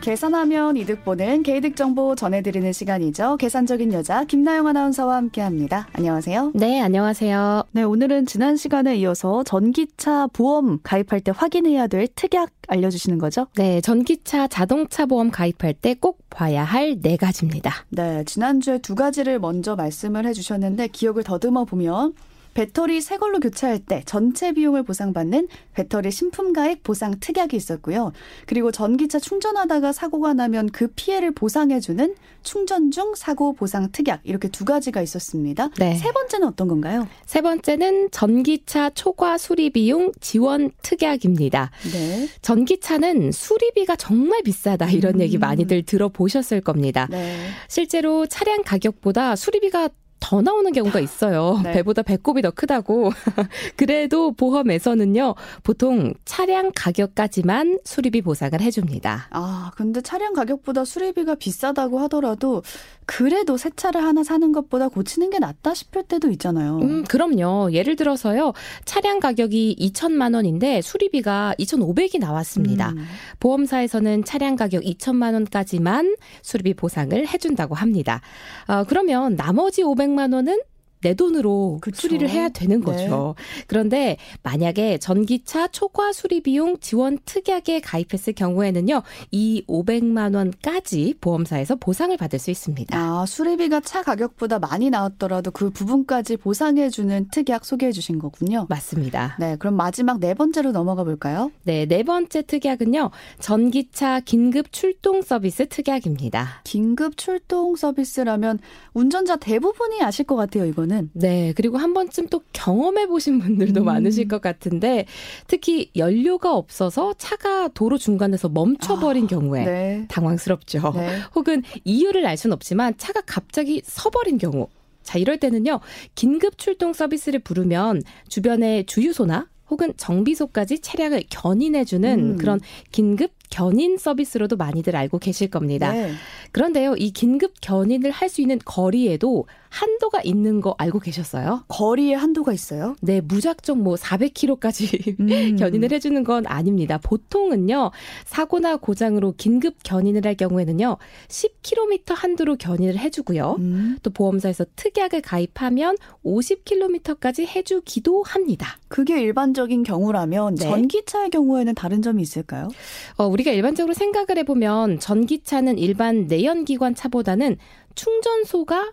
계산하면 이득 보는 개이득 정보 전해드리는 시간이죠. 계산적인 여자 김나영 아나운서와 함께합니다. 안녕하세요. 네, 안녕하세요. 네, 오늘은 지난 시간에 이어서 전기차 보험 가입할 때 확인해야 될 특약 알려주시는 거죠? 네, 전기차 자동차 보험 가입할 때 꼭 봐야 할 네 가지입니다. 네, 지난주에 두 가지를 먼저 말씀을 해주셨는데 기억을 더듬어 보면 배터리 새 걸로 교체할 때 전체 비용을 보상받는 배터리 신품 가입 보상 특약이 있었고요. 그리고 전기차 충전하다가 사고가 나면 그 피해를 보상해주는 충전 중 사고 보상 특약 이렇게 두 가지가 있었습니다. 네. 세 번째는 어떤 건가요? 세 번째는 전기차 초과 수리 비용 지원 특약입니다. 네. 전기차는 수리비가 정말 비싸다 이런 음. 얘기 많이들 들어보셨을 겁니다. 네. 실제로 차량 가격보다 수리비가 더 나오는 경우가 있어요. 네. 배보다 배꼽이 더 크다고. 그래도 보험에서는요, 보통 차량 가격까지만 수리비 보상을 해줍니다. 아, 근데 차량 가격보다 수리비가 비싸다고 하더라도 그래도 새 차를 하나 사는 것보다 고치는 게 낫다 싶을 때도 있잖아요. 음, 그럼요. 예를 들어서요, 차량 가격이 2천만 원인데 수리비가 2,500이 나왔습니다. 음. 보험사에서는 차량 가격 2천만 원까지만 수리비 보상을 해준다고 합니다. 어, 그러면 나머지 500만 원은 내 돈으로 그쵸. 수리를 해야 되는 네. 거죠. 네. 그런데 만약에 전기차 초과 수리 비용 지원 특약에 가입했을 경우에는요, 이 500만 원까지 보험사에서 보상을 받을 수 있습니다. 아, 수리비가 차 가격보다 많이 나왔더라도 그 부분까지 보상해 주는 특약 소개해 주신 거군요. 맞습니다. 네, 그럼 마지막 네 번째로 넘어가 볼까요? 네, 네 번째 특약은요. 전기차 긴급 출동 서비스 특약입니다. 긴급 출동 서비스라면 운전자 대부분이 아실 것 같아요, 이 거는. 네. 그리고 한 번쯤 또 경험해 보신 분들도 음. 많으실 것 같은데 특히 연료가 없어서 차가 도로 중간에서 멈춰버린 아, 경우에 네. 당황스럽죠. 네. 혹은 이유를 알 수는 없지만 차가 갑자기 서버린 경우. 자, 이럴 때는요, 긴급 출동 서비스를 부르면 주변에 주유소나 혹은 정비소까지 차량을 견인해주는 음. 그런 긴급 견인 서비스로도 많이들 알고 계실 겁니다. 네. 그런데요, 이 긴급 견인을 할 수 있는 거리에도 한도가 있는 거 알고 계셨어요? 거리에 한도가 있어요? 네, 무작정 뭐 400km까지 음. 견인을 해주는 건 아닙니다. 보통은요, 사고나 고장으로 긴급 견인을 할 경우에는요, 10km 한도로 견인을 해주고요. 음. 또 보험사에서 특약을 가입하면 50km까지 해주기도 합니다. 그게 일반적인 경우라면 네. 전기차의 경우에는 다른 점이 있을까요? 어, 우리가 일반적으로 생각을 해보면 전기차는 일반 내연기관 차보다는 충전소가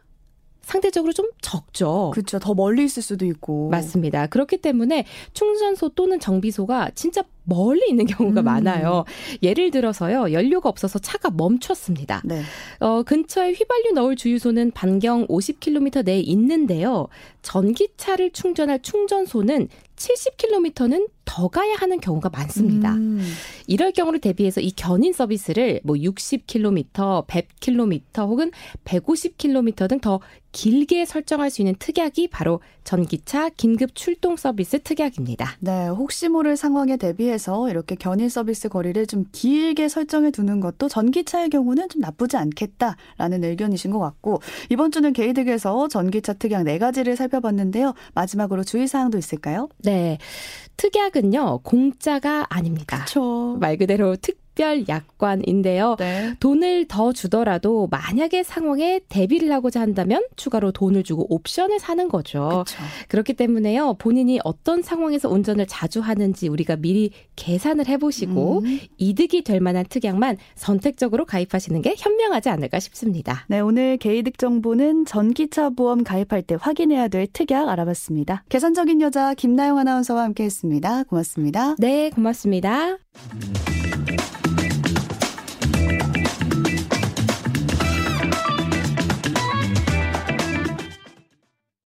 상대적으로 좀 적죠. 그렇죠. 더 멀리 있을 수도 있고. 맞습니다. 그렇기 때문에 충전소 또는 정비소가 진짜 멀리 있는 경우가 음. 많아요. 예를 들어서요, 연료가 없어서 차가 멈췄습니다. 네. 어, 근처에 휘발유 넣을 주유소는 반경 50km 내에 있는데요. 전기차를 충전할 충전소는 70km는 더 가야 하는 경우가 많습니다. 음. 이럴 경우를 대비해서 이 견인 서비스를 뭐 60km, 100km 혹은 150km 등 더 길게 설정할 수 있는 특약이 바로 전기차 긴급 출동 서비스 특약입니다. 네, 혹시 모를 상황에 대비해서 이렇게 견인 서비스 거리를 좀 길게 설정해 두는 것도 전기차의 경우는 좀 나쁘지 않겠다라는 의견이신 것 같고 이번 주는 게이득에서 전기차 특약 네 가지를 살펴봤는데요. 마지막으로 주의 사항도 있을까요? 네. 특약은요, 공짜가 아닙니다. 그쵸. 말 그대로 특 특별 약관인데요. 네. 돈을 더 주더라도 만약에 상황에 대비를 하고자 한다면 추가로 돈을 주고 옵션을 사는 거죠. 그쵸. 그렇기 때문에요. 본인이 어떤 상황에서 운전을 자주 하는지 우리가 미리 계산을 해보시고 음. 이득이 될 만한 특약만 선택적으로 가입하시는 게 현명하지 않을까 싶습니다. 네, 오늘 개이득 정보는 전기차 보험 가입할 때 확인해야 될 특약 알아봤습니다. 계산적인 여자 김나영 아나운서와 함께했습니다. 고맙습니다. 네, 고맙습니다. 음.